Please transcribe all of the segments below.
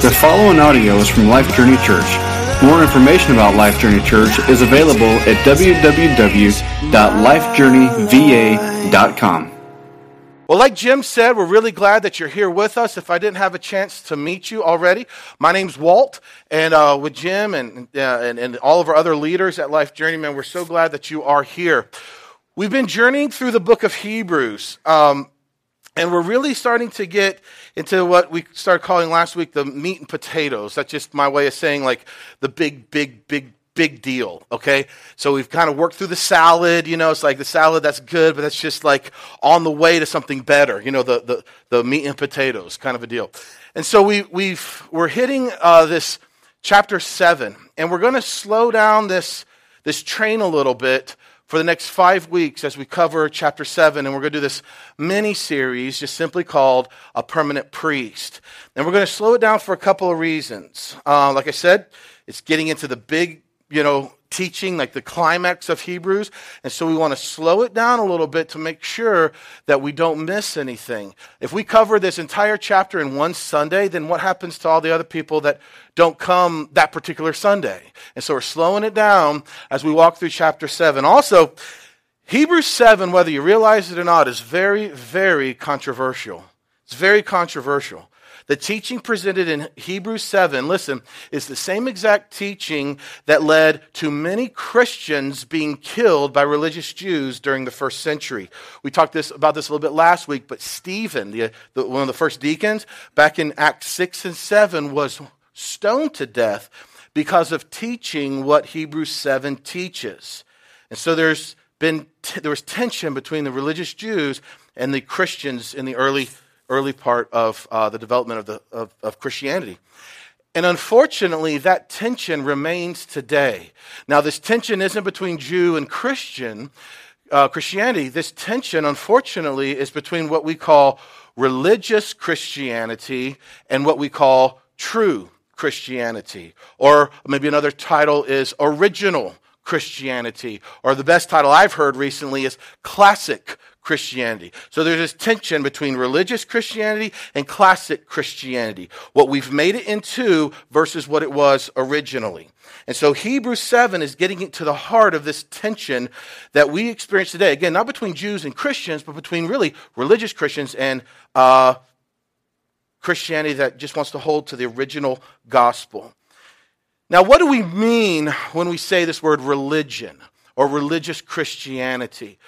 The following audio is from Life Journey Church. More information about Life Journey Church is available at www.lifejourneyva.com. Well, like Jim said, we're really glad that you're here with us. If I didn't have a chance to meet you already, my name's Walt, and uh, with Jim and, uh, and, and all of our other leaders at Life Journey, man, we're so glad that you are here. We've been journeying through the book of Hebrews. Um, and we're really starting to get into what we started calling last week the meat and potatoes. That's just my way of saying like the big, big, big, big deal. Okay. So we've kind of worked through the salad. You know, it's like the salad that's good, but that's just like on the way to something better. You know, the, the, the meat and potatoes kind of a deal. And so we, we've, we're hitting uh, this chapter seven, and we're going to slow down this, this train a little bit for the next five weeks as we cover chapter 7, and we're going to do this mini series just simply called A Permanent Priest. And we're going to slow it down for a couple of reasons. Uh, like I said, it's getting into the big, you know, teaching, like the climax of Hebrews. And so we want to slow it down a little bit to make sure that we don't miss anything. If we cover this entire chapter in one Sunday, then what happens to all the other people that don't come that particular Sunday? And so we're slowing it down as we walk through chapter 7. Also, Hebrews 7, whether you realize it or not, is very, very controversial. It's very controversial. The teaching presented in Hebrews 7, listen, is the same exact teaching that led to many Christians being killed by religious Jews during the first century. We talked this, about this a little bit last week, but Stephen, the, the, one of the first deacons, back in Acts 6 and 7, was stoned to death because of teaching what Hebrews 7 teaches. And so there's been, there was tension between the religious Jews and the Christians in the early early part of uh, the development of, the, of, of Christianity. And unfortunately, that tension remains today. Now, this tension isn't between Jew and Christian, uh, Christianity. This tension, unfortunately, is between what we call religious Christianity and what we call true Christianity. Or maybe another title is original Christianity. Or the best title I've heard recently is classic Christianity. So there's this tension between religious Christianity and classic Christianity. What we've made it into versus what it was originally. And so Hebrews 7 is getting to the heart of this tension that we experience today. Again, not between Jews and Christians, but between really religious Christians and uh, Christianity that just wants to hold to the original gospel. Now, what do we mean when we say this word religion or religious Christianity?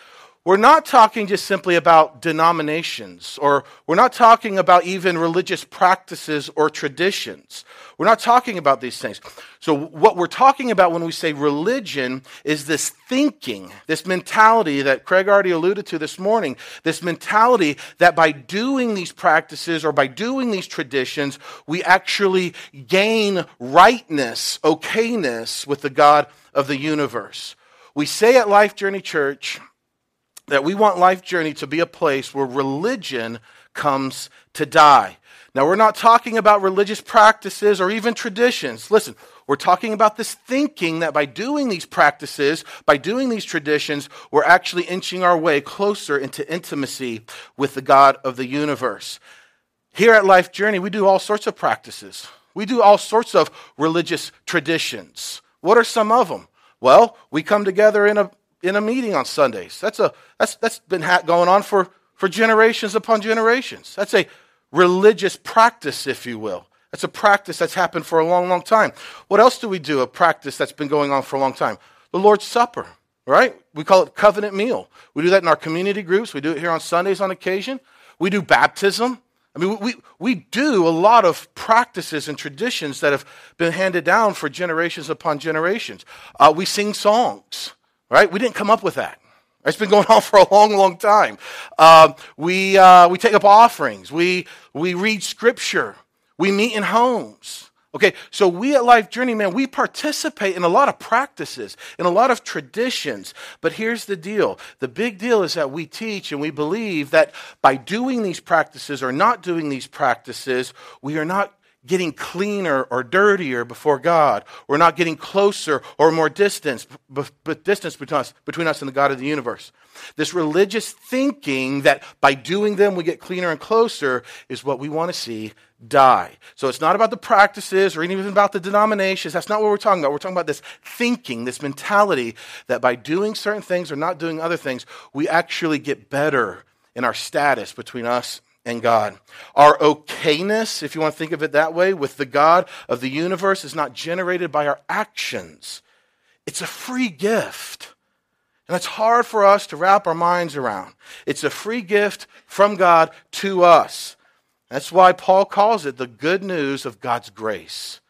We're not talking just simply about denominations, or we're not talking about even religious practices or traditions. We're not talking about these things. So, what we're talking about when we say religion is this thinking, this mentality that Craig already alluded to this morning, this mentality that by doing these practices or by doing these traditions, we actually gain rightness, okayness with the God of the universe. We say at Life Journey Church, that we want Life Journey to be a place where religion comes to die. Now, we're not talking about religious practices or even traditions. Listen, we're talking about this thinking that by doing these practices, by doing these traditions, we're actually inching our way closer into intimacy with the God of the universe. Here at Life Journey, we do all sorts of practices. We do all sorts of religious traditions. What are some of them? Well, we come together in a, in a meeting on Sundays. That's, a, that's, that's been going on for, for generations upon generations. That's a religious practice, if you will. That's a practice that's happened for a long, long time. What else do we do? A practice that's been going on for a long time. The Lord's Supper, right? We call it covenant meal. We do that in our community groups. We do it here on Sundays on occasion. We do baptism. I mean, we, we do a lot of practices and traditions that have been handed down for generations upon generations. Uh, we sing songs right? We didn't come up with that. It's been going on for a long, long time. Uh, we, uh, we take up offerings. We, we read scripture. We meet in homes. Okay, so we at Life Journey, man, we participate in a lot of practices, in a lot of traditions. But here's the deal the big deal is that we teach and we believe that by doing these practices or not doing these practices, we are not getting cleaner or dirtier before God. We're not getting closer or more distance, but distance between us, between us and the God of the universe. This religious thinking that by doing them we get cleaner and closer is what we want to see die. So it's not about the practices or even about the denominations. That's not what we're talking about. We're talking about this thinking, this mentality that by doing certain things or not doing other things, we actually get better in our status between us and God. Our okayness, if you want to think of it that way, with the God of the universe is not generated by our actions. It's a free gift. And it's hard for us to wrap our minds around. It's a free gift from God to us. That's why Paul calls it the good news of God's grace.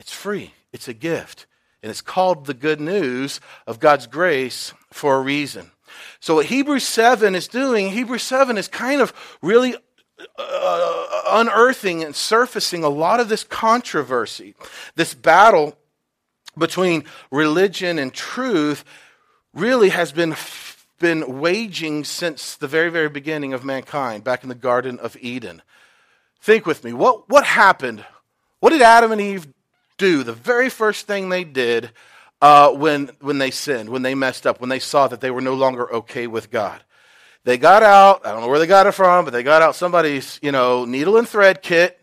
It's free, it's a gift. And it's called the good news of God's grace for a reason. So, what Hebrews 7 is doing, Hebrews 7 is kind of really uh, unearthing and surfacing a lot of this controversy, this battle between religion and truth really has been, been waging since the very, very beginning of mankind, back in the Garden of Eden. Think with me. What, what happened? What did Adam and Eve do? The very first thing they did uh, when, when they sinned, when they messed up, when they saw that they were no longer okay with God. They got out, I don't know where they got it from, but they got out somebody's, you know, needle and thread kit.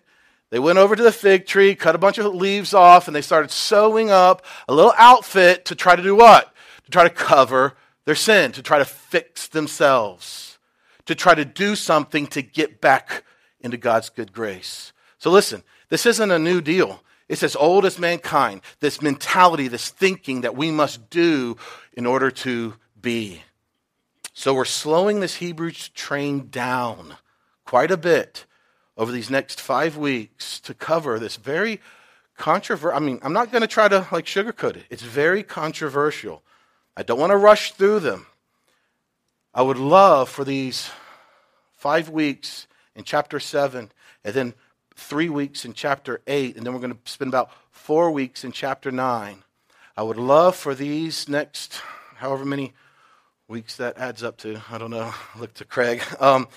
They went over to the fig tree, cut a bunch of leaves off, and they started sewing up a little outfit to try to do what? To try to cover their sin, to try to fix themselves, to try to do something to get back into God's good grace. So listen, this isn't a new deal. It's as old as mankind, this mentality, this thinking that we must do in order to be. So we're slowing this Hebrew train down quite a bit over these next five weeks to cover this very controversial. I mean, I'm not going to try to like sugarcoat it. It's very controversial. I don't want to rush through them. I would love for these five weeks in chapter 7, and then three weeks in chapter 8, and then we're going to spend about four weeks in chapter 9. I would love for these next, however many weeks that adds up to, I don't know, look to Craig. Um,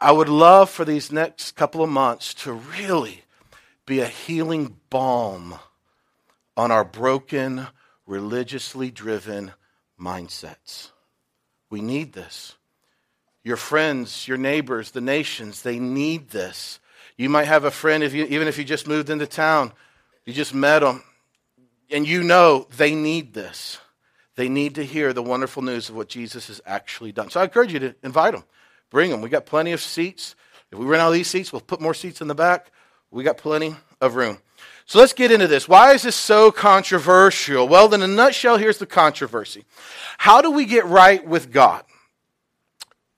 I would love for these next couple of months to really be a healing balm on our broken, religiously driven mindsets. We need this. Your friends, your neighbors, the nations, they need this. You might have a friend, if you, even if you just moved into town, you just met them, and you know they need this. They need to hear the wonderful news of what Jesus has actually done. So I encourage you to invite them. Bring them. We got plenty of seats. If we run out of these seats, we'll put more seats in the back. We got plenty of room. So let's get into this. Why is this so controversial? Well, in a nutshell, here's the controversy. How do we get right with God?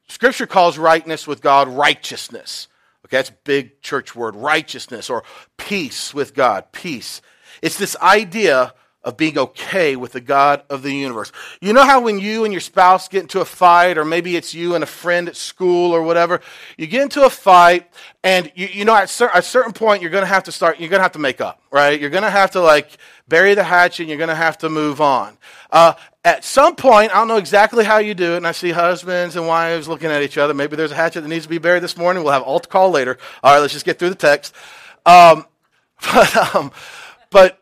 Scripture calls rightness with God righteousness. Okay, that's a big church word, righteousness or peace with God, peace. It's this idea of being okay with the God of the universe. You know how when you and your spouse get into a fight, or maybe it's you and a friend at school or whatever, you get into a fight, and you, you know at, cer- a certain point you're going to have to start, you're going to have to make up, right? You're going to have to like bury the hatchet and you're going to have to move on. Uh, at some point, I don't know exactly how you do it, and I see husbands and wives looking at each other. Maybe there's a hatchet that needs to be buried this morning. We'll have altar call later. All right, let's just get through the text. Um, but, um, but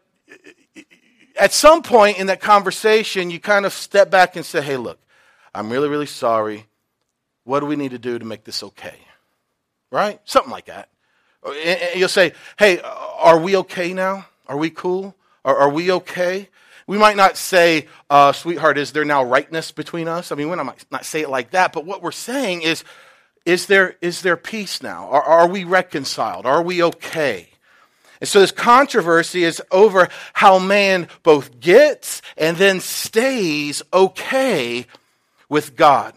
at some point in that conversation, you kind of step back and say, hey, look, I'm really, really sorry. What do we need to do to make this okay? Right? Something like that. And you'll say, hey, are we okay now? Are we cool? Are, are we okay? We might not say, uh, sweetheart, is there now rightness between us? I mean, we might not say it like that, but what we're saying is, is there, is there peace now? Are, are we reconciled? Are we okay? And so this controversy is over how man both gets and then stays okay with God.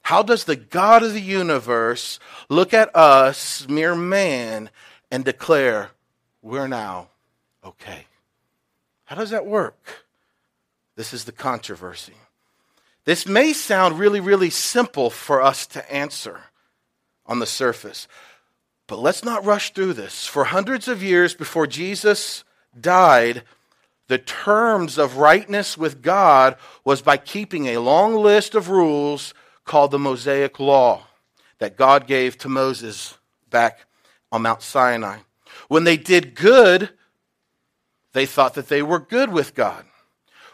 How does the God of the universe look at us, mere man, and declare, we're now okay? How does that work? This is the controversy. This may sound really, really simple for us to answer on the surface. But let's not rush through this. For hundreds of years before Jesus died, the terms of rightness with God was by keeping a long list of rules called the Mosaic Law that God gave to Moses back on Mount Sinai. When they did good, they thought that they were good with God.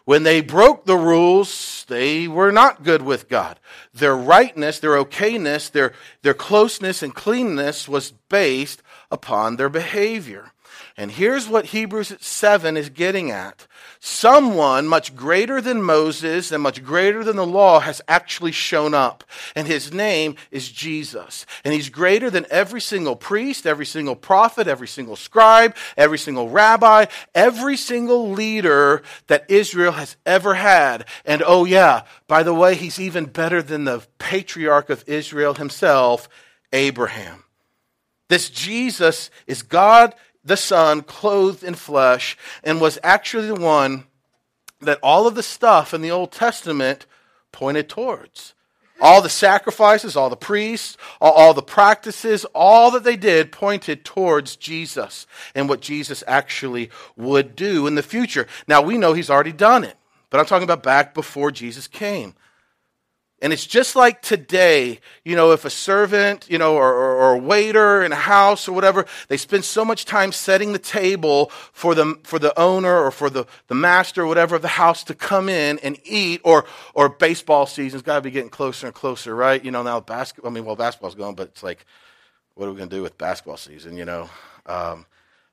When they broke the rules, they were not good with God. Their rightness, their okayness, their, their closeness and cleanness was based upon their behavior. And here's what Hebrews 7 is getting at. Someone much greater than Moses and much greater than the law has actually shown up. And his name is Jesus. And he's greater than every single priest, every single prophet, every single scribe, every single rabbi, every single leader that Israel has ever had. And oh, yeah, by the way, he's even better than the patriarch of Israel himself, Abraham. This Jesus is God the Son, clothed in flesh, and was actually the one that all of the stuff in the Old Testament pointed towards. All the sacrifices, all the priests, all, the practices, all that they did pointed towards Jesus and what Jesus actually would do in the future. Now, we know he's already done it, but I'm talking about back before Jesus came. And it's just like today, you know, if a servant, you know, or, or, or, a waiter in a house or whatever, they spend so much time setting the table for the, for the owner or for the, the master or whatever of the house to come in and eat, or, or baseball season's got to be getting closer and closer, right? You know, now basketball, I mean, well, basketball's going, but it's like, what are we going to do with basketball season, you know? Um,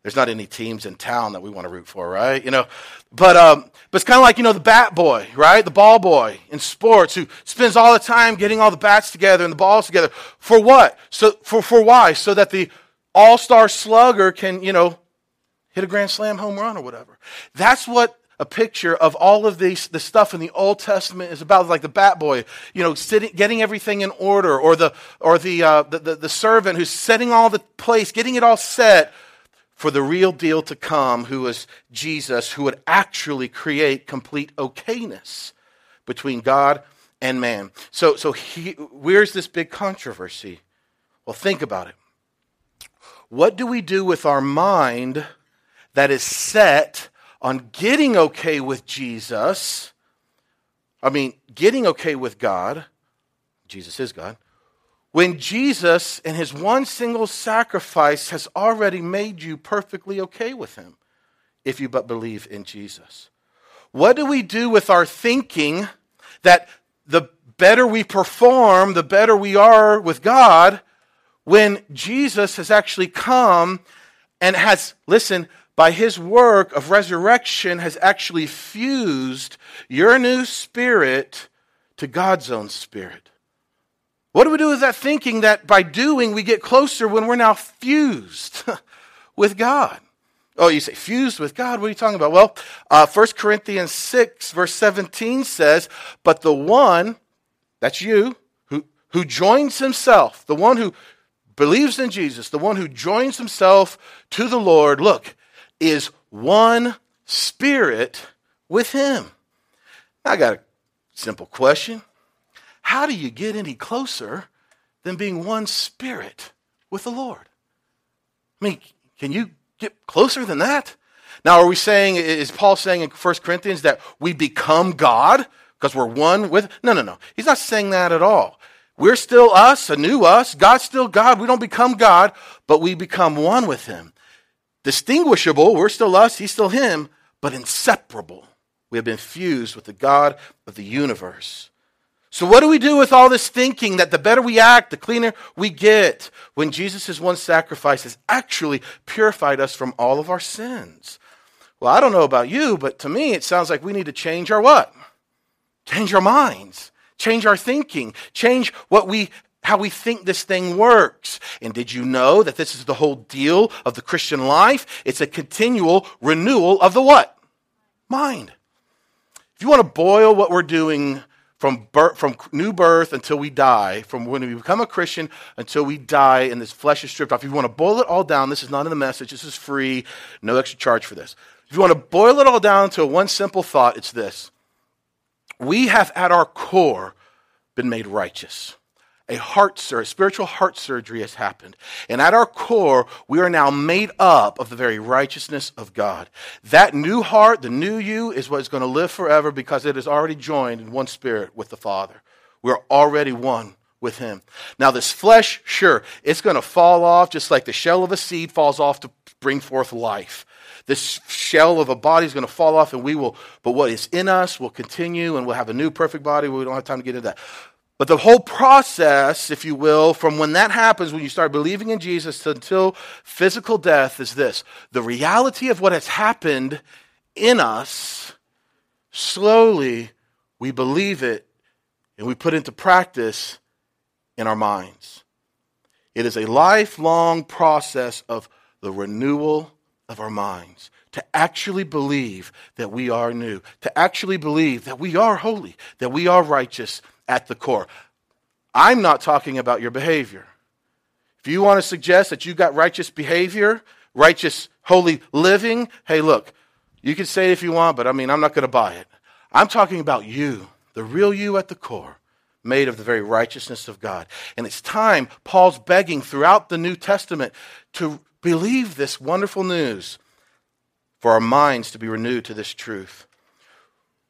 there's not any teams in town that we want to root for, right? You know, but um, but it's kind of like you know the bat boy, right? The ball boy in sports who spends all the time getting all the bats together and the balls together for what? So for for why? So that the all star slugger can you know hit a grand slam home run or whatever. That's what a picture of all of these the stuff in the Old Testament is about, like the bat boy, you know, sitting, getting everything in order, or the or the, uh, the, the the servant who's setting all the place, getting it all set for the real deal to come, who was Jesus, who would actually create complete okayness between God and man. So, so he, where's this big controversy? Well, think about it. What do we do with our mind that is set on getting okay with Jesus? I mean, getting okay with God. Jesus is God when Jesus, in his one single sacrifice, has already made you perfectly okay with him, if you but believe in Jesus. What do we do with our thinking that the better we perform, the better we are with God, when Jesus has actually come and has, listen, by his work of resurrection, has actually fused your new spirit to God's own spirit? What do we do with that thinking that by doing we get closer when we're now fused with God? Oh, you say fused with God? What are you talking about? Well, uh, 1 Corinthians 6, verse 17 says, But the one, that's you, who, who joins himself, the one who believes in Jesus, the one who joins himself to the Lord, look, is one spirit with him. I got a simple question. How do you get any closer than being one spirit with the Lord? I mean, can you get closer than that? Now, are we saying, is Paul saying in 1 Corinthians that we become God because we're one with? No, no, no. He's not saying that at all. We're still us, a new us. God's still God. We don't become God, but we become one with Him. Distinguishable, we're still us, He's still Him, but inseparable. We have been fused with the God of the universe. So, what do we do with all this thinking that the better we act, the cleaner we get, when Jesus' one sacrifice has actually purified us from all of our sins? Well, I don't know about you, but to me, it sounds like we need to change our what? Change our minds, change our thinking, change what we how we think this thing works. And did you know that this is the whole deal of the Christian life? It's a continual renewal of the what? Mind. If you want to boil what we're doing from birth, from new birth until we die, from when we become a Christian until we die and this flesh is stripped off. If you want to boil it all down, this is not in the message, this is free, no extra charge for this. If you want to boil it all down to one simple thought, it's this. We have at our core been made righteous a heart surgery, a spiritual heart surgery has happened. And at our core, we are now made up of the very righteousness of God. That new heart, the new you, is what is going to live forever because it is already joined in one spirit with the Father. We're already one with Him. Now, this flesh, sure, it's going to fall off just like the shell of a seed falls off to bring forth life. This shell of a body is going to fall off, and we will, but what is in us will continue, and we'll have a new perfect body. We don't have time to get into that. But the whole process, if you will, from when that happens, when you start believing in Jesus until physical death, is this the reality of what has happened in us, slowly we believe it and we put into practice in our minds. It is a lifelong process of the renewal of our minds to actually believe that we are new, to actually believe that we are holy, that we are righteous, at the core. I'm not talking about your behavior. If you want to suggest that you got righteous behavior, righteous, holy living, hey, look, you can say it if you want, but I mean, I'm not going to buy it. I'm talking about you, the real you at the core, made of the very righteousness of God. And it's time, Paul's begging throughout the New Testament to believe this wonderful news for our minds to be renewed to this truth.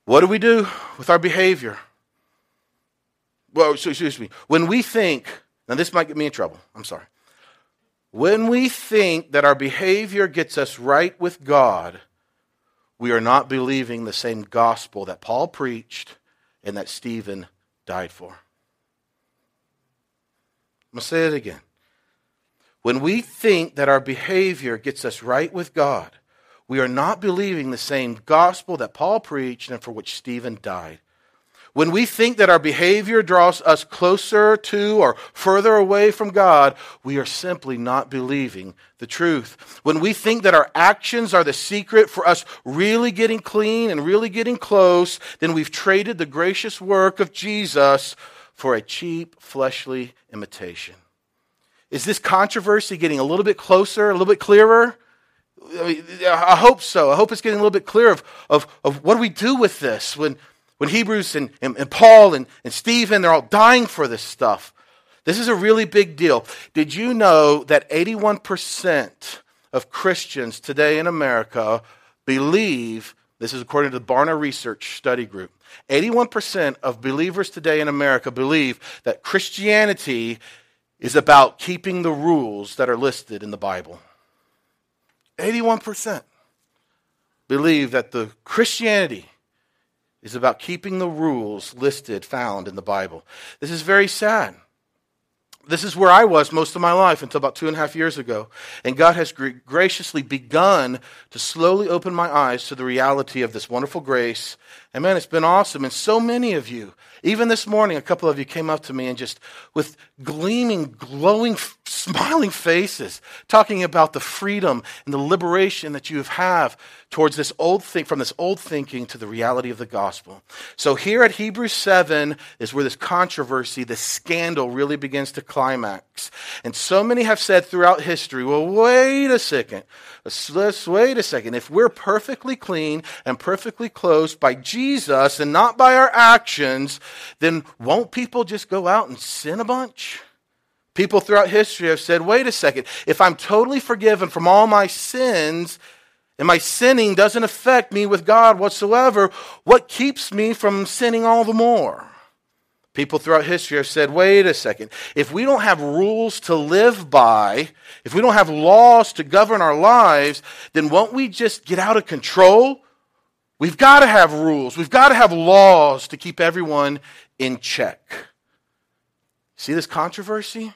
What do we do with our behavior? Well, excuse me, when we think, now this might get me in trouble, I'm sorry. When we think that our behavior gets us right with God, we are not believing the same gospel that Paul preached and that Stephen died for. I'm going to say it again. When we think that our behavior gets us right with God, we are not believing the same gospel that Paul preached and for which Stephen died. When we think that our behavior draws us closer to or further away from God, we are simply not believing the truth. When we think that our actions are the secret for us really getting clean and really getting close, then we've traded the gracious work of Jesus for a cheap, fleshly imitation. Is this controversy getting a little bit closer, a little bit clearer? I, mean, I hope so. I hope it's getting a little bit clear of, of, of what do we do with this when when Hebrews and, and, and Paul and, and Stephen, they're all dying for this stuff. This is a really big deal. Did you know that 81% of Christians today in America believe, this is according to the Barna Research Study Group, 81% of believers today in America believe that Christianity is about keeping the rules that are listed in the Bible. 81% believe that the Christianity is about keeping the rules listed, found in the Bible. This is very sad. This is where I was most of my life until about two and a half years ago. And God has graciously begun to slowly open my eyes to the reality of this wonderful grace. And man, it's been awesome. And so many of you, even this morning, a couple of you came up to me and just with gleaming, glowing, smiling faces, talking about the freedom and the liberation that you have towards this old thing, from this old thinking to the reality of the gospel. So here at Hebrews 7 is where this controversy, this scandal really begins to climax. And so many have said throughout history, well, wait a second. Let's, let's wait a second. If we're perfectly clean and perfectly closed by Jesus and not by our actions, then won't people just go out and sin a bunch? People throughout history have said, wait a second, if I'm totally forgiven from all my sins, and my sinning doesn't affect me with God whatsoever, what keeps me from sinning all the more? People throughout history have said, wait a second, if we don't have rules to live by, if we don't have laws to govern our lives, then won't we just get out of control? We've got to have rules. We've got to have laws to keep everyone in check. See this controversy?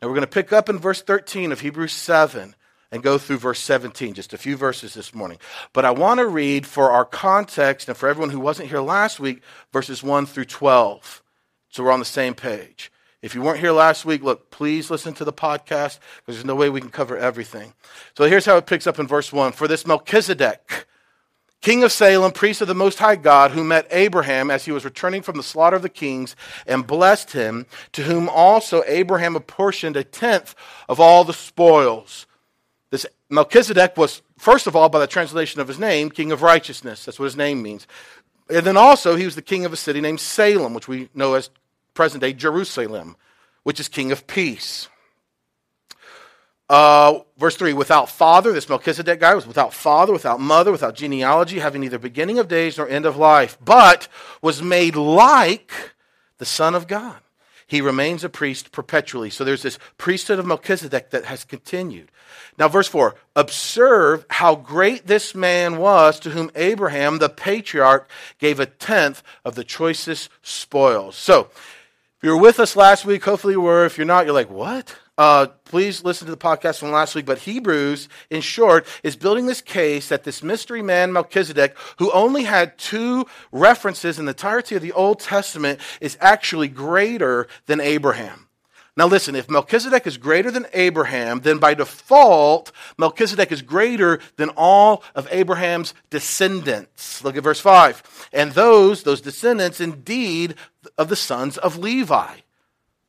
Now we're going to pick up in verse 13 of Hebrews 7 and go through verse 17, just a few verses this morning. But I want to read for our context and for everyone who wasn't here last week, verses 1 through 12. So we're on the same page. If you weren't here last week, look, please listen to the podcast because there's no way we can cover everything. So here's how it picks up in verse 1 For this Melchizedek, king of Salem, priest of the Most High God, who met Abraham as he was returning from the slaughter of the kings and blessed him, to whom also Abraham apportioned a tenth of all the spoils. This Melchizedek was, first of all, by the translation of his name, king of righteousness. That's what his name means. And then also, he was the king of a city named Salem, which we know as present day Jerusalem, which is king of peace. Uh, verse 3 without father, this Melchizedek guy was without father, without mother, without genealogy, having neither beginning of days nor end of life, but was made like the Son of God he remains a priest perpetually. So there's this priesthood of Melchizedek that has continued. Now, verse 4 Observe how great this man was to whom Abraham, the patriarch, gave a tenth of the choicest spoils. So, if you were with us last week, hopefully you were. If you're not, you're like, what? Uh, please listen to the podcast from last week. But Hebrews, in short, is building this case that this mystery man, Melchizedek, who only had two references in the entirety of the Old Testament, is actually greater than Abraham. Now, listen, if Melchizedek is greater than Abraham, then by default, Melchizedek is greater than all of Abraham's descendants. Look at verse 5. And those, those descendants, indeed, of the sons of Levi.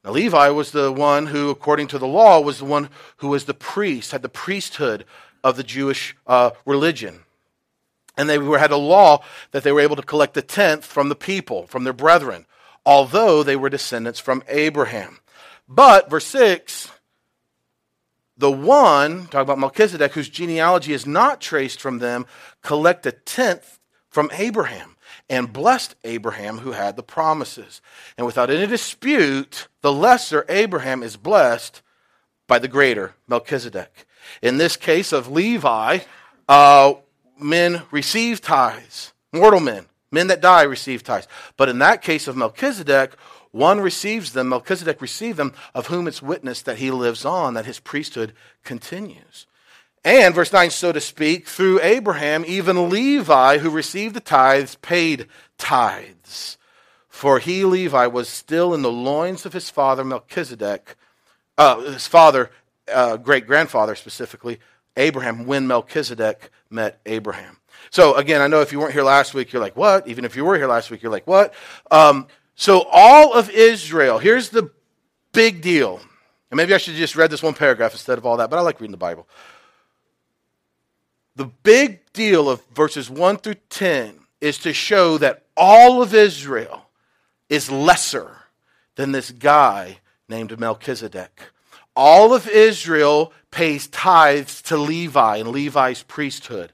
Now, Levi was the one who, according to the law, was the one who was the priest, had the priesthood of the Jewish uh, religion. And they were, had a law that they were able to collect a tenth from the people, from their brethren, although they were descendants from Abraham. But, verse 6, the one, talk about Melchizedek, whose genealogy is not traced from them, collect a tenth from Abraham and blessed Abraham who had the promises. And without any dispute, the lesser Abraham is blessed by the greater Melchizedek. In this case of Levi, uh, men receive tithes, mortal men, men that die receive tithes. But in that case of Melchizedek, one receives them, Melchizedek received them, of whom it's witness that he lives on, that his priesthood continues. And, verse 9, so to speak, through Abraham, even Levi, who received the tithes, paid tithes. For he, Levi, was still in the loins of his father Melchizedek, uh, his father, uh, great grandfather specifically, Abraham, when Melchizedek met Abraham. So, again, I know if you weren't here last week, you're like, what? Even if you were here last week, you're like, what? Um, so, all of Israel, here's the big deal. And maybe I should just read this one paragraph instead of all that, but I like reading the Bible. The big deal of verses 1 through 10 is to show that all of Israel is lesser than this guy named Melchizedek. All of Israel pays tithes to Levi and Levi's priesthood.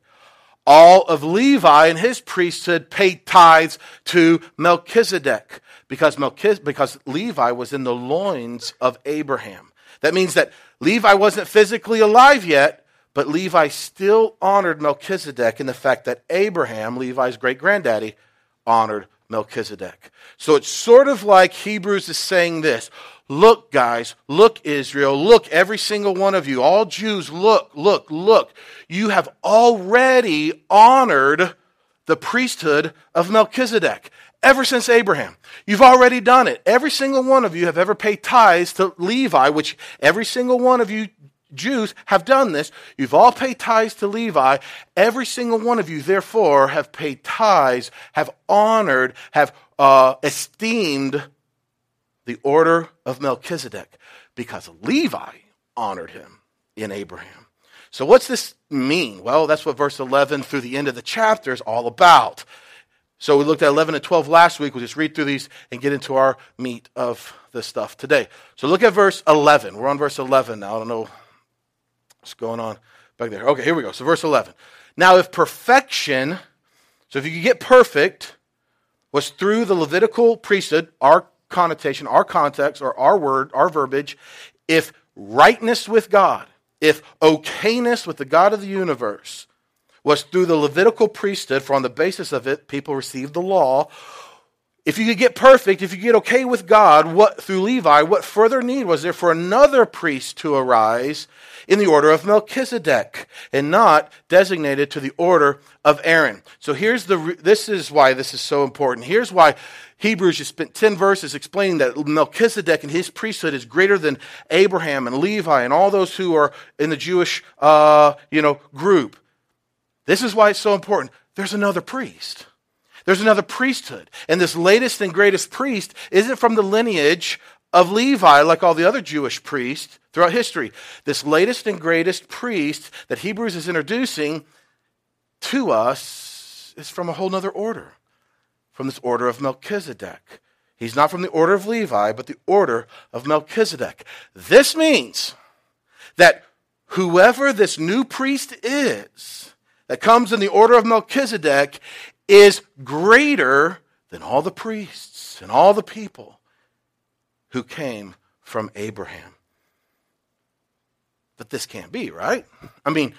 All of Levi and his priesthood paid tithes to Melchizedek because, Melchiz- because Levi was in the loins of Abraham. That means that Levi wasn't physically alive yet, but Levi still honored Melchizedek in the fact that Abraham, Levi's great granddaddy, honored Melchizedek. So it's sort of like Hebrews is saying this Look, guys, look, Israel, look, every single one of you, all Jews, look, look, look. You have already honored the priesthood of Melchizedek ever since Abraham. You've already done it. Every single one of you have ever paid tithes to Levi, which every single one of you Jews have done this. You've all paid tithes to Levi. Every single one of you, therefore, have paid tithes, have honored, have uh, esteemed the order of Melchizedek because Levi honored him in Abraham. So, what's this mean? Well, that's what verse 11 through the end of the chapter is all about. So, we looked at 11 and 12 last week. We'll just read through these and get into our meat of this stuff today. So, look at verse 11. We're on verse 11 now. I don't know What's going on back there? Okay, here we go. So, verse 11. Now, if perfection, so if you could get perfect, was through the Levitical priesthood, our connotation, our context, or our word, our verbiage, if rightness with God, if okayness with the God of the universe was through the Levitical priesthood, for on the basis of it, people received the law. If you could get perfect, if you get okay with God, what through Levi, what further need was there for another priest to arise in the order of Melchizedek and not designated to the order of Aaron. So here's the, this is why this is so important. Here's why Hebrews just spent 10 verses explaining that Melchizedek and his priesthood is greater than Abraham and Levi and all those who are in the Jewish, uh, you know, group. This is why it's so important. There's another priest. There's another priesthood. And this latest and greatest priest isn't from the lineage of Levi, like all the other Jewish priests throughout history. This latest and greatest priest that Hebrews is introducing to us is from a whole other order, from this order of Melchizedek. He's not from the order of Levi, but the order of Melchizedek. This means that whoever this new priest is that comes in the order of Melchizedek is greater than all the priests and all the people who came from Abraham. But this can't be, right? I mean,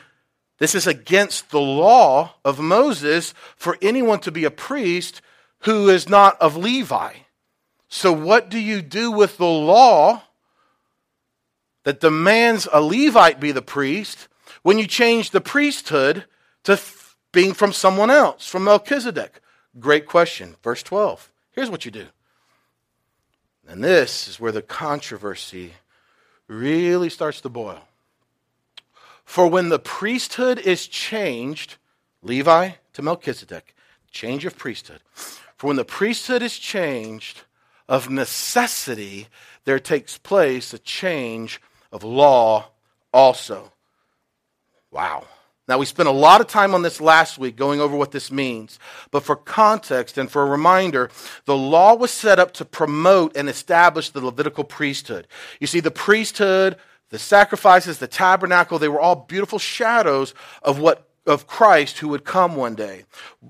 this is against the law of Moses for anyone to be a priest who is not of Levi. So, what do you do with the law that demands a Levite be the priest when you change the priesthood to being from someone else, from Melchizedek? Great question. Verse 12. Here's what you do. And this is where the controversy really starts to boil. For when the priesthood is changed, Levi to Melchizedek, change of priesthood. For when the priesthood is changed, of necessity, there takes place a change of law also. Wow. Now, we spent a lot of time on this last week going over what this means. But for context and for a reminder, the law was set up to promote and establish the Levitical priesthood. You see, the priesthood the sacrifices, the tabernacle, they were all beautiful shadows of what of Christ who would come one day.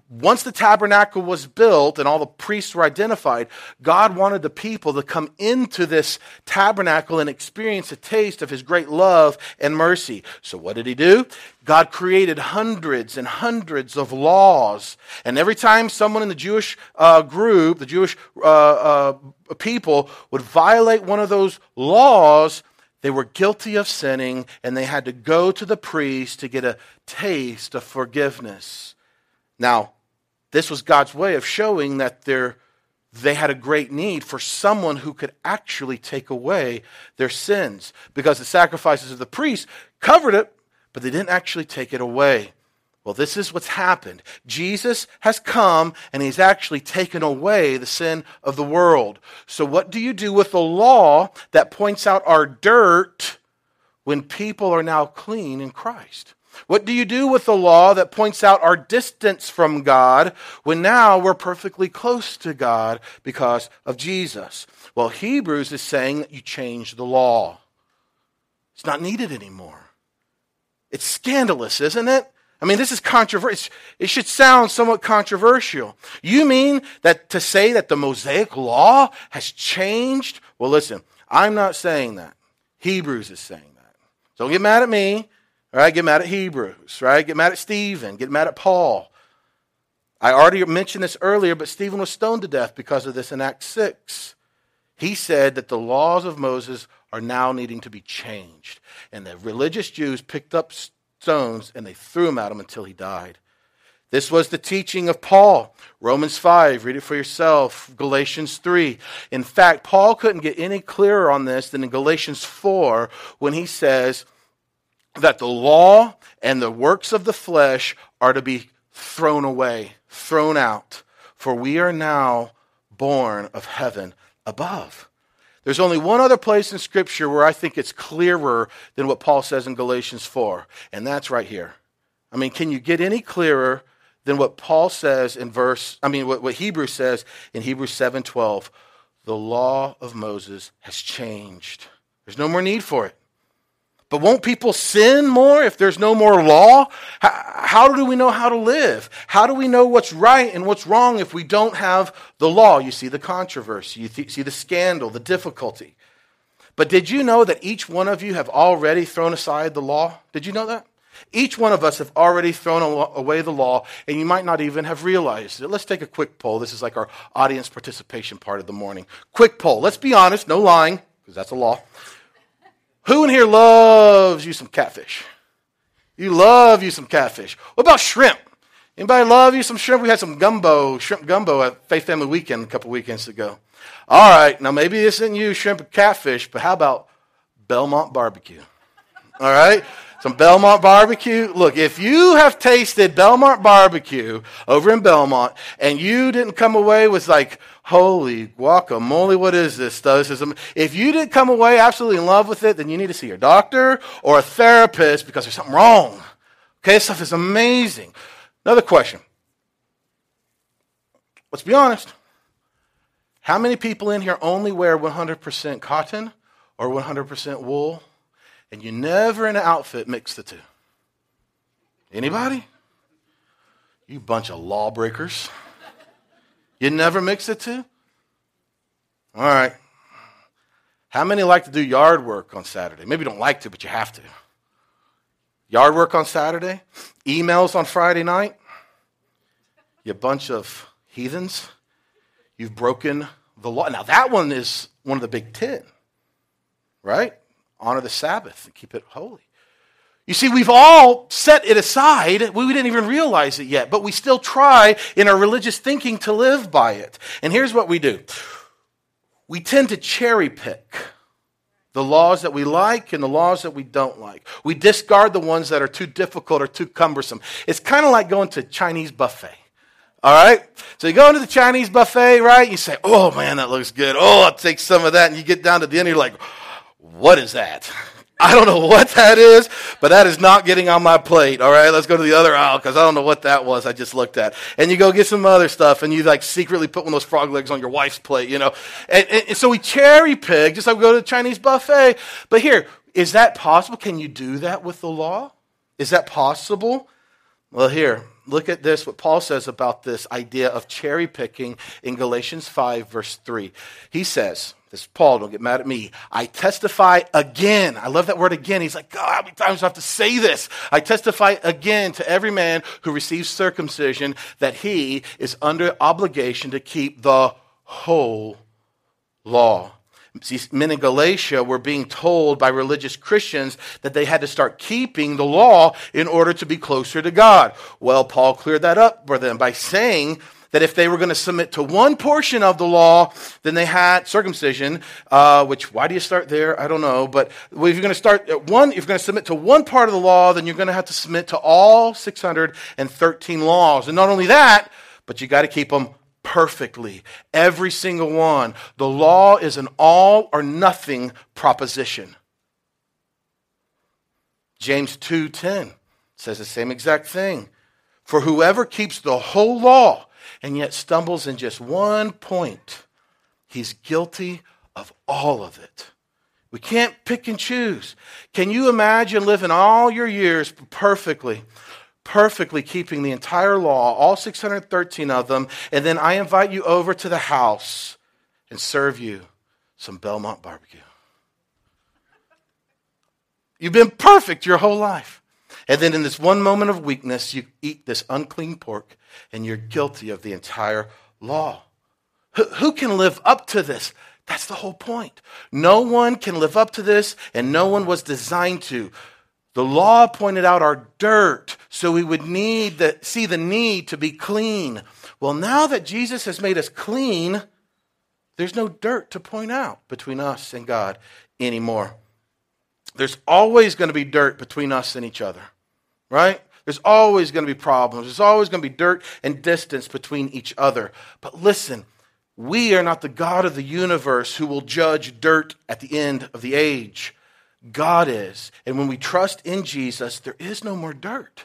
Once the tabernacle was built and all the priests were identified, God wanted the people to come into this tabernacle and experience a taste of his great love and mercy. So what did he do? God created hundreds and hundreds of laws. And every time someone in the Jewish uh, group, the Jewish uh, uh, people, would violate one of those laws, they were guilty of sinning and they had to go to the priest to get a taste of forgiveness. Now, this was God's way of showing that they had a great need for someone who could actually take away their sins because the sacrifices of the priest covered it, but they didn't actually take it away. Well, this is what's happened. Jesus has come and he's actually taken away the sin of the world. So, what do you do with the law that points out our dirt when people are now clean in Christ? What do you do with the law that points out our distance from God when now we're perfectly close to God because of Jesus? Well, Hebrews is saying that you change the law. It's not needed anymore. It's scandalous, isn't it? I mean, this is controversial. It should sound somewhat controversial. You mean that to say that the Mosaic law has changed? Well, listen, I'm not saying that. Hebrews is saying that. Don't get mad at me, right? Get mad at Hebrews, right? Get mad at Stephen, get mad at Paul. I already mentioned this earlier, but Stephen was stoned to death because of this in Acts 6. He said that the laws of Moses are now needing to be changed. And the religious Jews picked up stones and they threw him at him until he died. This was the teaching of Paul. Romans 5, read it for yourself. Galatians 3. In fact, Paul couldn't get any clearer on this than in Galatians 4 when he says that the law and the works of the flesh are to be thrown away, thrown out, for we are now born of heaven above. There's only one other place in Scripture where I think it's clearer than what Paul says in Galatians 4, and that's right here. I mean, can you get any clearer than what Paul says in verse, I mean, what, what Hebrews says in Hebrews 7:12? The law of Moses has changed. There's no more need for it. But won't people sin more if there's no more law? How, do we know how to live? How do we know what's right and what's wrong if we don't have the law? You see the controversy, you th- see the scandal, the difficulty. But did you know that each one of you have already thrown aside the law? Did you know that? Each one of us have already thrown away the law, and you might not even have realized it. Let's take a quick poll. This is like our audience participation part of the morning. Quick poll. Let's be honest, no lying, because that's a law. Who in here loves you some catfish? You love you some catfish. What about shrimp? Anybody love you some shrimp? We had some gumbo, shrimp gumbo at Faith Family Weekend a couple weekends ago. All right, now maybe this isn't you, shrimp and catfish, but how about Belmont barbecue? All right? Some Belmont barbecue. Look, if you have tasted Belmont barbecue over in Belmont and you didn't come away with like, holy guacamole, what is this is, if you didn't come away absolutely in love with it, then you need to see your doctor or a therapist because there's something wrong. Okay, this stuff is amazing. Another question. Let's be honest. How many people in here only wear 100% cotton or 100% wool? And you never in an outfit mix the two. Anybody? You bunch of lawbreakers. You never mix the two? All right. How many like to do yard work on Saturday? Maybe you don't like to, but you have to. Yard work on Saturday? Emails on Friday night? You bunch of heathens. You've broken the law. Now, that one is one of the big ten, right? Honor the Sabbath and keep it holy. You see, we've all set it aside. We didn't even realize it yet, but we still try in our religious thinking to live by it. And here's what we do we tend to cherry pick the laws that we like and the laws that we don't like. We discard the ones that are too difficult or too cumbersome. It's kind of like going to Chinese buffet. All right? So you go into the Chinese buffet, right? You say, oh man, that looks good. Oh, I'll take some of that. And you get down to the end, you're like, what is that? I don't know what that is, but that is not getting on my plate. All right, let's go to the other aisle because I don't know what that was. I just looked at, and you go get some other stuff, and you like secretly put one of those frog legs on your wife's plate, you know. And, and, and so we cherry pick, just like we go to the Chinese buffet. But here, is that possible? Can you do that with the law? Is that possible? Well, here, look at this, what Paul says about this idea of cherry picking in Galatians 5, verse 3. He says, this is Paul, don't get mad at me. I testify again. I love that word again. He's like, God, how many times do I have to say this? I testify again to every man who receives circumcision that he is under obligation to keep the whole law. See, men in Galatia were being told by religious Christians that they had to start keeping the law in order to be closer to God. Well, Paul cleared that up for them by saying that if they were going to submit to one portion of the law, then they had circumcision, uh, which, why do you start there? I don't know. But if you're going to start at one, if you're going to submit to one part of the law, then you're going to have to submit to all 613 laws. And not only that, but you got to keep them perfectly. Every single one. The law is an all or nothing proposition. James 2:10 says the same exact thing. For whoever keeps the whole law and yet stumbles in just one point, he's guilty of all of it. We can't pick and choose. Can you imagine living all your years perfectly perfectly keeping the entire law, all 613 of them, and then I invite you over to the house and serve you some Belmont barbecue. You've been perfect your whole life. And then in this one moment of weakness, you eat this unclean pork and you're guilty of the entire law. Who, can live up to this? That's the whole point. No one can live up to this, and no one was designed to. The law pointed out our dirt, so we would need the, see the need to be clean. Well, now that Jesus has made us clean, there's no dirt to point out between us and God anymore. There's always going to be dirt between us and each other, right? There's always going to be problems. There's always going to be dirt and distance between each other. But listen, we are not the God of the universe who will judge dirt at the end of the age. God is. And when we trust in Jesus, there is no more dirt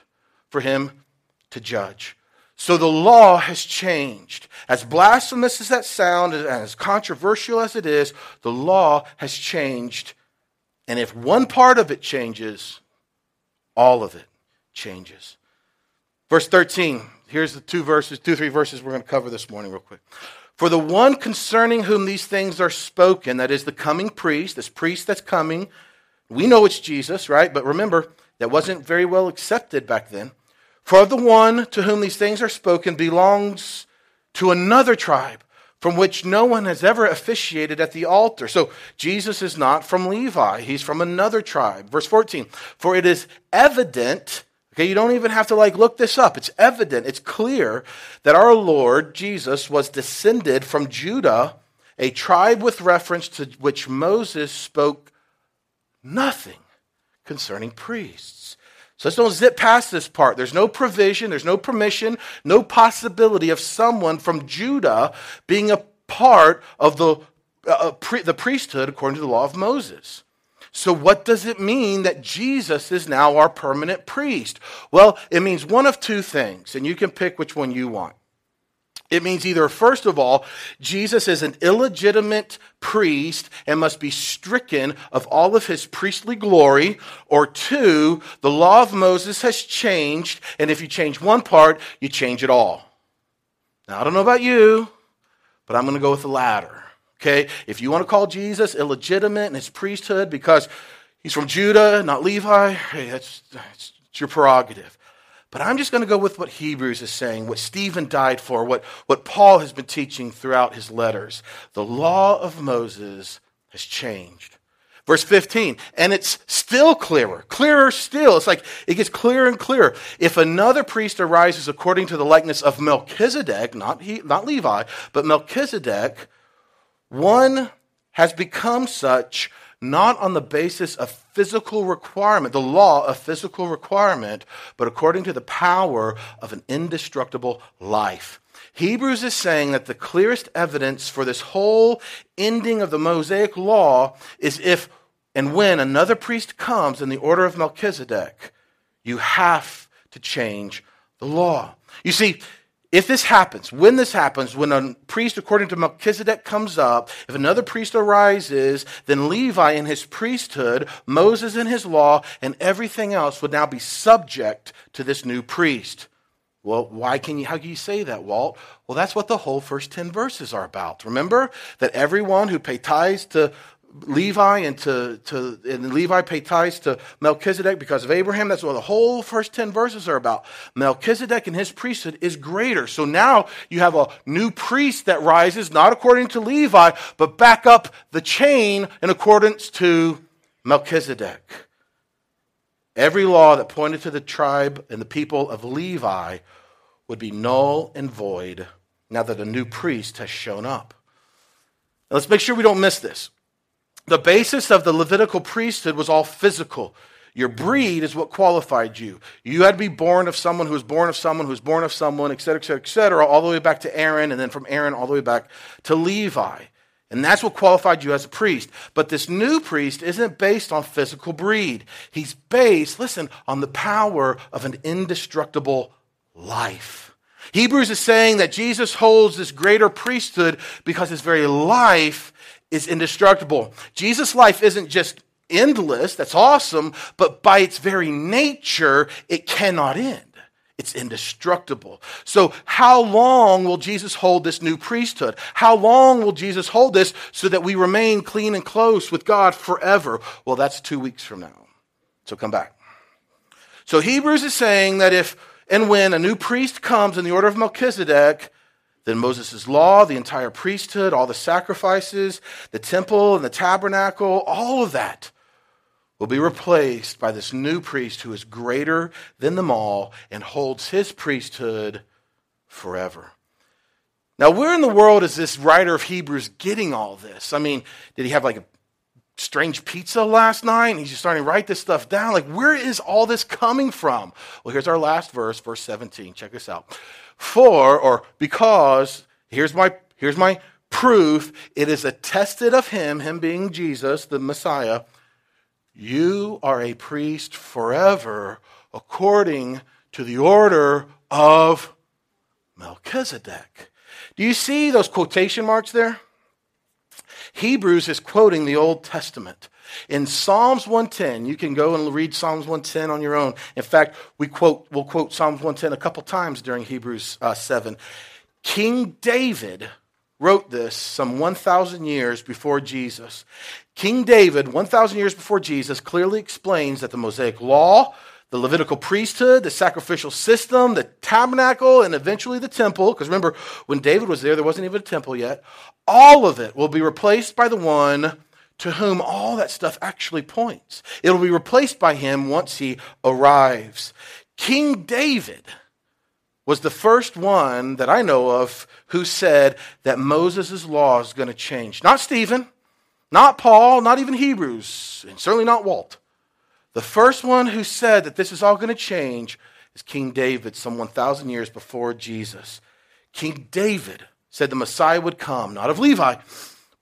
for him to judge. So the law has changed. As blasphemous as that sounds, and as controversial as it is, the law has changed. And if one part of it changes, all of it changes. Verse 13, here's the two verses, two, three verses we're going to cover this morning, real quick. For the one concerning whom these things are spoken, that is the coming priest, this priest that's coming, we know it's Jesus, right? But remember, that wasn't very well accepted back then. For the one to whom these things are spoken belongs to another tribe from which no one has ever officiated at the altar. So Jesus is not from Levi, he's from another tribe. Verse 14 For it is evident. Okay, you don't even have to like look this up. It's evident, it's clear that our Lord Jesus was descended from Judah, a tribe with reference to which Moses spoke nothing concerning priests. So let's don't zip past this part. There's no provision, there's no permission, no possibility of someone from Judah being a part of the, uh, pre- the priesthood according to the law of Moses. So, what does it mean that Jesus is now our permanent priest? Well, it means one of two things, and you can pick which one you want. It means either, first of all, Jesus is an illegitimate priest and must be stricken of all of his priestly glory, or two, the law of Moses has changed, and if you change one part, you change it all. Now, I don't know about you, but I'm going to go with the latter. Okay? If you want to call Jesus illegitimate in his priesthood because he's from Judah, not Levi, hey, that's, that's your prerogative. But I'm just going to go with what Hebrews is saying, what Stephen died for, what, what Paul has been teaching throughout his letters. The law of Moses has changed. Verse 15, and it's still clearer, clearer still. It's like it gets clearer and clearer. If another priest arises according to the likeness of Melchizedek, not, he, not Levi, but Melchizedek, one has become such not on the basis of physical requirement, the law of physical requirement, but according to the power of an indestructible life. Hebrews is saying that the clearest evidence for this whole ending of the Mosaic law is if and when another priest comes in the order of Melchizedek, you have to change the law. You see, if this happens, when this happens, when a priest according to Melchizedek comes up, if another priest arises, then Levi in his priesthood, Moses in his law, and everything else would now be subject to this new priest. Well, why can you, how can you say that, Walt? Well, that's what the whole first 10 verses are about. Remember that everyone who pay tithes to Levi and to, to and Levi pay tithes to Melchizedek because of Abraham. That's what the whole first 10 verses are about. Melchizedek and his priesthood is greater. So now you have a new priest that rises, not according to Levi, but back up the chain in accordance to Melchizedek. Every law that pointed to the tribe and the people of Levi would be null and void now that a new priest has shown up. Now let's make sure we don't miss this. The basis of the Levitical priesthood was all physical. Your breed is what qualified you. You had to be born of someone who was born of someone who was born of someone, et cetera, et cetera, et cetera, all the way back to Aaron, and then from Aaron all the way back to Levi. And that's what qualified you as a priest. But this new priest isn't based on physical breed. He's based, listen, on the power of an indestructible life. Hebrews is saying that Jesus holds this greater priesthood because his very life is indestructible. Jesus' life isn't just endless, that's awesome, but by its very nature, it cannot end. It's indestructible. So, how long will Jesus hold this new priesthood? How long will Jesus hold this so that we remain clean and close with God forever? Well, that's two weeks from now. So, come back. So, Hebrews is saying that if and when a new priest comes in the order of Melchizedek, then Moses' law, the entire priesthood, all the sacrifices, the temple and the tabernacle, all of that will be replaced by this new priest who is greater than them all and holds his priesthood forever. Now, where in the world is this writer of Hebrews getting all this? I mean, did he have like a strange pizza last night and he's just starting to write this stuff down? Like, where is all this coming from? Well, here's our last verse, verse 17. Check this out. For, or because, here's my, here's my proof, it is attested of him, him being Jesus, the Messiah, you are a priest forever according to the order of Melchizedek. Do you see those quotation marks there? Hebrews is quoting the Old Testament. In Psalms 110, you can go and read Psalms 110 on your own. In fact, we quote, we'll quote Psalms 110 a couple times during Hebrews uh, 7. King David wrote this some 1,000 years before Jesus. King David, 1,000 years before Jesus, clearly explains that the Mosaic law, the Levitical priesthood, the sacrificial system, the tabernacle, and eventually the temple, because remember, when David was there, there wasn't even a temple yet, all of it will be replaced by the one to whom all that stuff actually points. It'll be replaced by him once he arrives. King David was the first one that I know of who said that Moses' law is going to change. Not Stephen, not Paul, not even Hebrews, and certainly not Walt. The first one who said that this is all going to change is King David, some 1,000 years before Jesus. King David said the Messiah would come, not of Levi,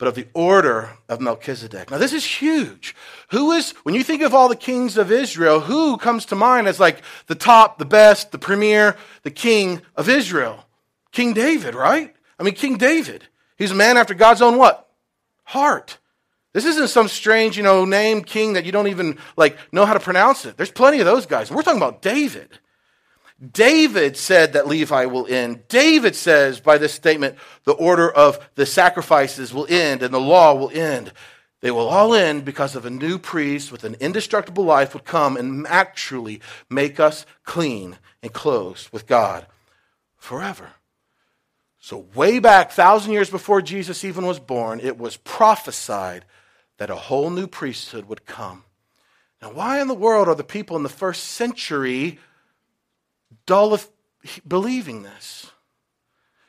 but of the order of Melchizedek. Now, this is huge. Who is, when you think of all the kings of Israel, who comes to mind as like the top, the best, the premier, the king of Israel? King David, right? I mean, King David. He's a man after God's own what? Heart. This isn't some strange, you know, name king that you don't even like know how to pronounce it. There's plenty of those guys. We're talking about David. David said that Levi will end. David says by this statement, the order of the sacrifices will end and the law will end. They will all end because of a new priest with an indestructible life would come and actually make us clean and close with God forever. So, way back, thousand years before Jesus even was born, it was prophesied that a whole new priesthood would come. Now, why in the world are the people in the first century dull of believing this?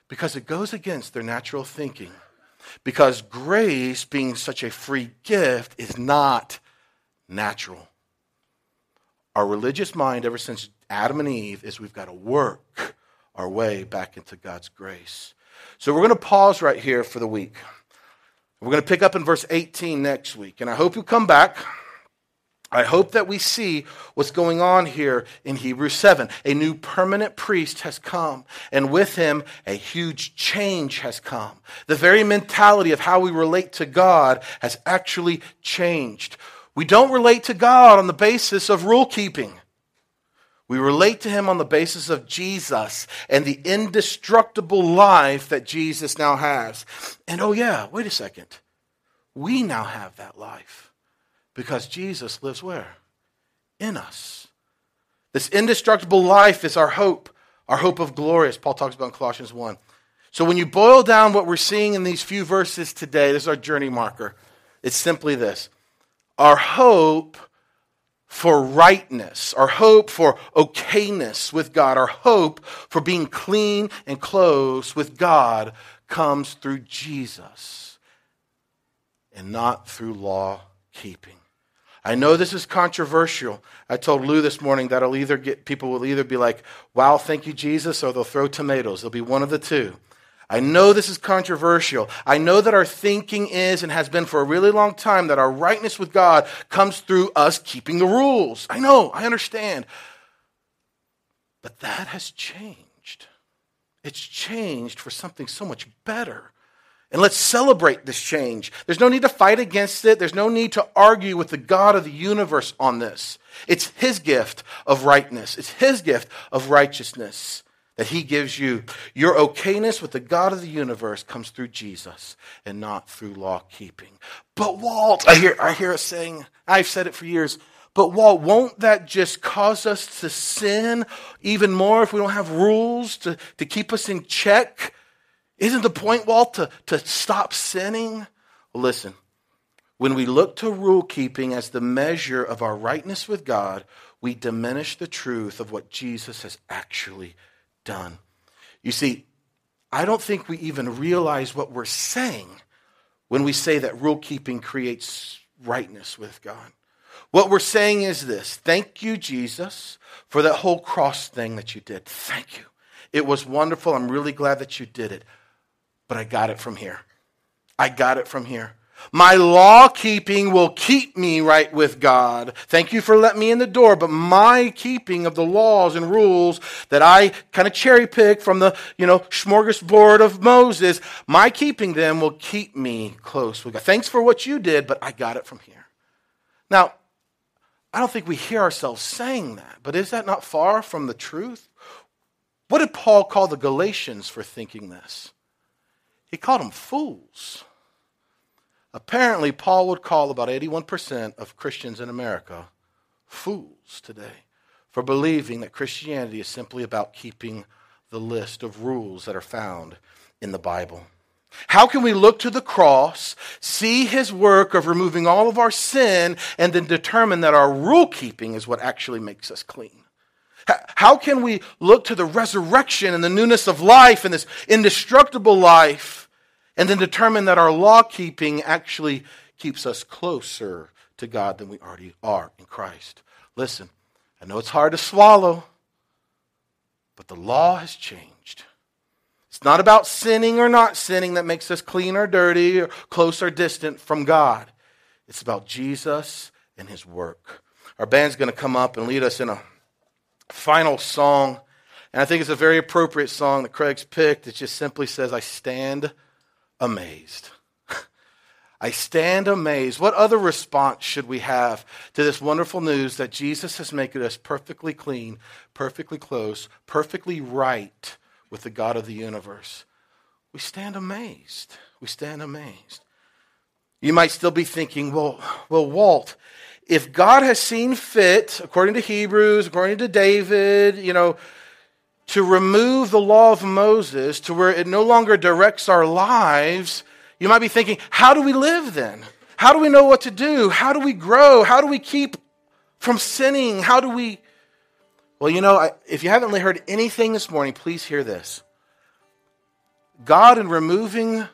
Because it goes against their natural thinking. Because grace, being such a free gift, is not natural. Our religious mind, ever since Adam and Eve, is we've got to work our way back into God's grace. So we're going to pause right here for the week. We're going to pick up in verse 18 next week. And I hope you come back. I hope that we see what's going on here in Hebrews 7. A new permanent priest has come, and with him, a huge change has come. The very mentality of how we relate to God has actually changed. We don't relate to God on the basis of rule keeping. We relate to him on the basis of Jesus and the indestructible life that Jesus now has. And oh, yeah, wait a second. We now have that life. Because Jesus lives where? In us. This indestructible life is our hope, our hope of glory, as Paul talks about in Colossians 1. So when you boil down what we're seeing in these few verses today, this is our journey marker. It's simply this our hope for rightness, our hope for okayness with God, our hope for being clean and close with God comes through Jesus and not through law keeping. I know this is controversial. I told Lou this morning that I'll either get people will either be like, "Wow, thank you Jesus," or they'll throw tomatoes. They'll be one of the two. I know this is controversial. I know that our thinking is and has been for a really long time that our rightness with God comes through us keeping the rules. I know, I understand. But that has changed. It's changed for something so much better. And let's celebrate this change. There's no need to fight against it. There's no need to argue with the God of the universe on this. It's His gift of rightness, it's His gift of righteousness that He gives you. Your okayness with the God of the universe comes through Jesus and not through law keeping. But Walt, I hear, I hear us saying, I've said it for years. But Walt, won't that just cause us to sin even more if we don't have rules to, to keep us in check? Isn't the point, Walt, to, to stop sinning? Listen, when we look to rule keeping as the measure of our rightness with God, we diminish the truth of what Jesus has actually done. You see, I don't think we even realize what we're saying when we say that rule keeping creates rightness with God. What we're saying is this Thank you, Jesus, for that whole cross thing that you did. Thank you. It was wonderful. I'm really glad that you did it but I got it from here. I got it from here. My law keeping will keep me right with God. Thank you for letting me in the door, but my keeping of the laws and rules that I kind of cherry pick from the, you know, smorgasbord of Moses, my keeping them will keep me close with God. Thanks for what you did, but I got it from here. Now, I don't think we hear ourselves saying that, but is that not far from the truth? What did Paul call the Galatians for thinking this? He called them fools. Apparently, Paul would call about 81% of Christians in America fools today for believing that Christianity is simply about keeping the list of rules that are found in the Bible. How can we look to the cross, see his work of removing all of our sin, and then determine that our rule keeping is what actually makes us clean? How can we look to the resurrection and the newness of life and this indestructible life and then determine that our law keeping actually keeps us closer to God than we already are in Christ. Listen, I know it's hard to swallow, but the law has changed. It's not about sinning or not sinning that makes us clean or dirty or close or distant from God. It's about Jesus and his work. Our band's going to come up and lead us in a final song. And I think it's a very appropriate song that Craig's picked. It just simply says, I stand amazed. I stand amazed. What other response should we have to this wonderful news that Jesus has made us perfectly clean, perfectly close, perfectly right with the God of the universe? We stand amazed. We stand amazed. You might still be thinking, well, well, Walt, if God has seen fit, according to Hebrews, according to David, you know, to remove the law of Moses to where it no longer directs our lives, you might be thinking, how do we live then? How do we know what to do? How do we grow? How do we keep from sinning? How do we. Well, you know, if you haven't heard anything this morning, please hear this. God, in removing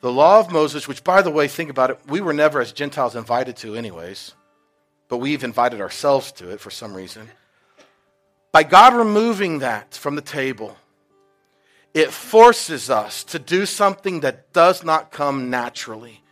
the law of Moses, which, by the way, think about it, we were never as Gentiles invited to, anyways, but we've invited ourselves to it for some reason. By God removing that from the table, it forces us to do something that does not come naturally.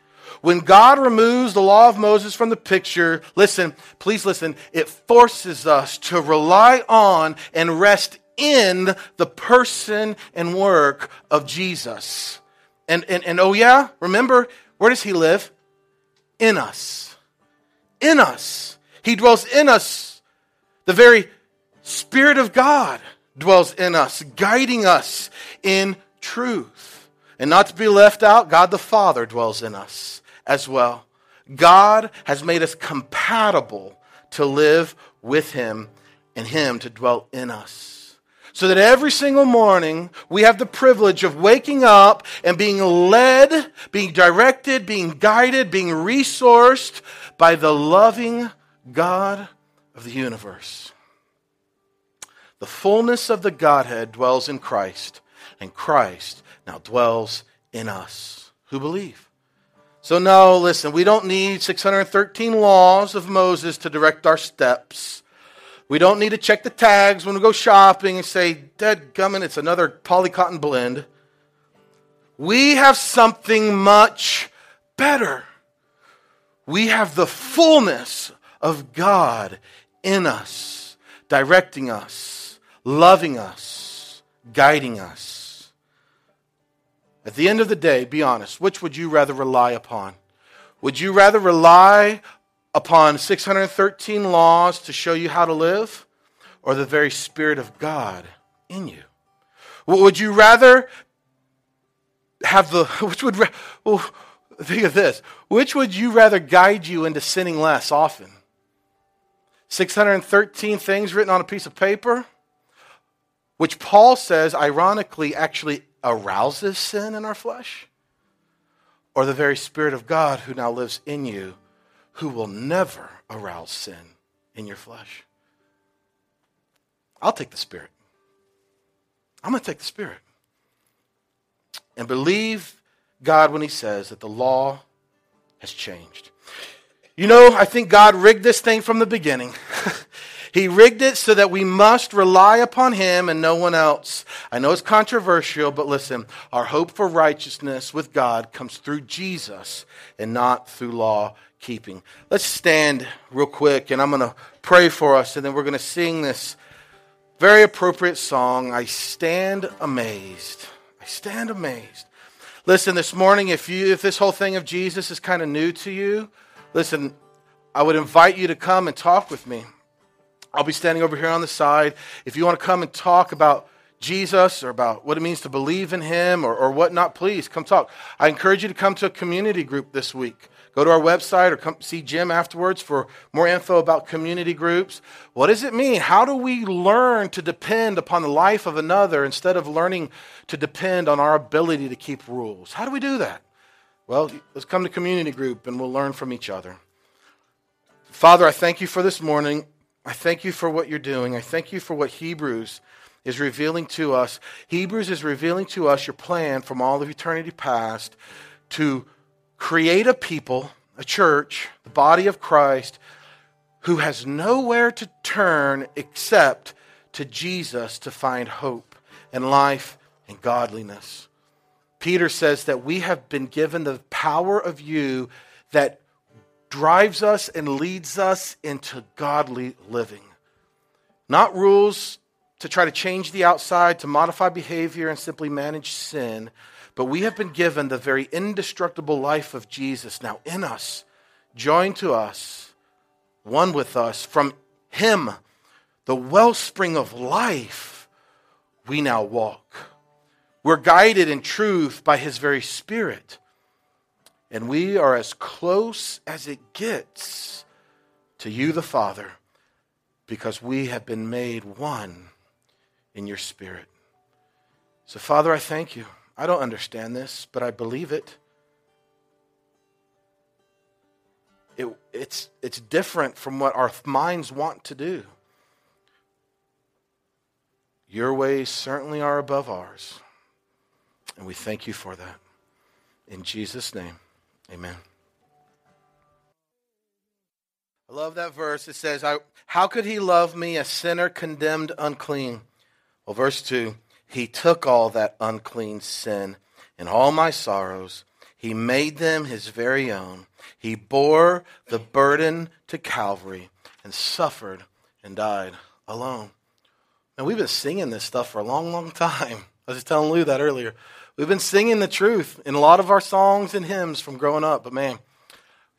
When God removes the law of Moses from the picture, listen, please listen, it forces us to rely on and rest in the person and work of Jesus. And, and, and oh, yeah, remember, where does he live? In us. In us. He dwells in us. The very Spirit of God dwells in us, guiding us in truth. And not to be left out, God the Father dwells in us as well. God has made us compatible to live with Him and Him to dwell in us. So that every single morning we have the privilege of waking up and being led, being directed, being guided, being resourced by the loving God of the universe. The fullness of the Godhead dwells in Christ, and Christ now dwells in us who believe. So, no, listen, we don't need 613 laws of Moses to direct our steps. We don't need to check the tags when we go shopping and say, Dead gumming, it's another polycotton blend. We have something much better. We have the fullness of God in us, directing us loving us, guiding us. At the end of the day, be honest, which would you rather rely upon? Would you rather rely upon 613 laws to show you how to live or the very Spirit of God in you? Would you rather have the, which would, well, think of this, which would you rather guide you into sinning less often? 613 things written on a piece of paper which Paul says, ironically, actually arouses sin in our flesh? Or the very Spirit of God who now lives in you, who will never arouse sin in your flesh? I'll take the Spirit. I'm going to take the Spirit. And believe God when He says that the law has changed. You know, I think God rigged this thing from the beginning. He rigged it so that we must rely upon Him and no one else. I know it's controversial, but listen, our hope for righteousness with God comes through Jesus and not through law keeping. Let's stand real quick, and I'm going to pray for us, and then we're going to sing this very appropriate song I Stand Amazed. I stand amazed. Listen, this morning, if you if this whole thing of Jesus is kind of new to you, listen, I would invite you to come and talk with me. I'll be standing over here on the side. If you want to come and talk about Jesus or about what it means to believe in Him or, or whatnot, please come talk. I encourage you to come to a community group this week. Go to our website or come see Jim afterwards for more info about community groups. What does it mean? How do we learn to depend upon the life of another instead of learning to depend on our ability to keep rules? How do we do that? Well, let's come to community group and we'll learn from each other. Father, I thank you for this morning. I thank you for what you're doing. I thank you for what Hebrews is revealing to us. Hebrews is revealing to us your plan from all of eternity past to create a people, a church, the body of Christ, who has nowhere to turn except to Jesus to find hope and life and godliness. Peter says that we have been given the power of you that drives us and leads us into godly living. Not rules to try to change the outside, to modify behavior, and simply manage sin. But we have been given the very indestructible life of Jesus now in us, joined to us, one with us. From Him, the wellspring of life, we now walk. We're guided in truth by His very Spirit. And we are as close as it gets to you, the Father, because we have been made one in your Spirit. So, Father, I thank you. I don't understand this, but I believe it. it it's, it's different from what our minds want to do. Your ways certainly are above ours. And we thank you for that. In Jesus' name. Amen. I love that verse. It says, How could he love me, a sinner condemned unclean? Well, verse 2 He took all that unclean sin and all my sorrows. He made them his very own. He bore the burden to Calvary and suffered and died alone. And we've been singing this stuff for a long, long time. I was just telling Lou that earlier. We've been singing the truth in a lot of our songs and hymns from growing up, but man,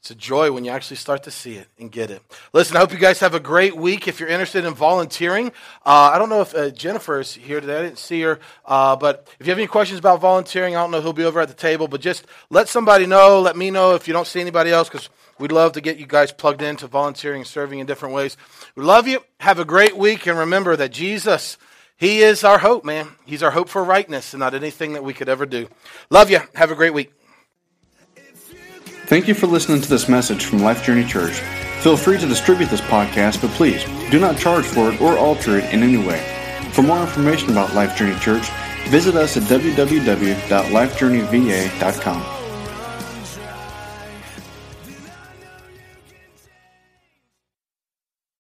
it's a joy when you actually start to see it and get it. Listen, I hope you guys have a great week. If you're interested in volunteering, uh, I don't know if uh, Jennifer is here today. I didn't see her. Uh, but if you have any questions about volunteering, I don't know who'll be over at the table. But just let somebody know. Let me know if you don't see anybody else because we'd love to get you guys plugged into volunteering and serving in different ways. We love you. Have a great week. And remember that Jesus he is our hope, man. He's our hope for rightness and not anything that we could ever do. Love you. Have a great week. Thank you for listening to this message from Life Journey Church. Feel free to distribute this podcast, but please do not charge for it or alter it in any way. For more information about Life Journey Church, visit us at www.lifejourneyva.com.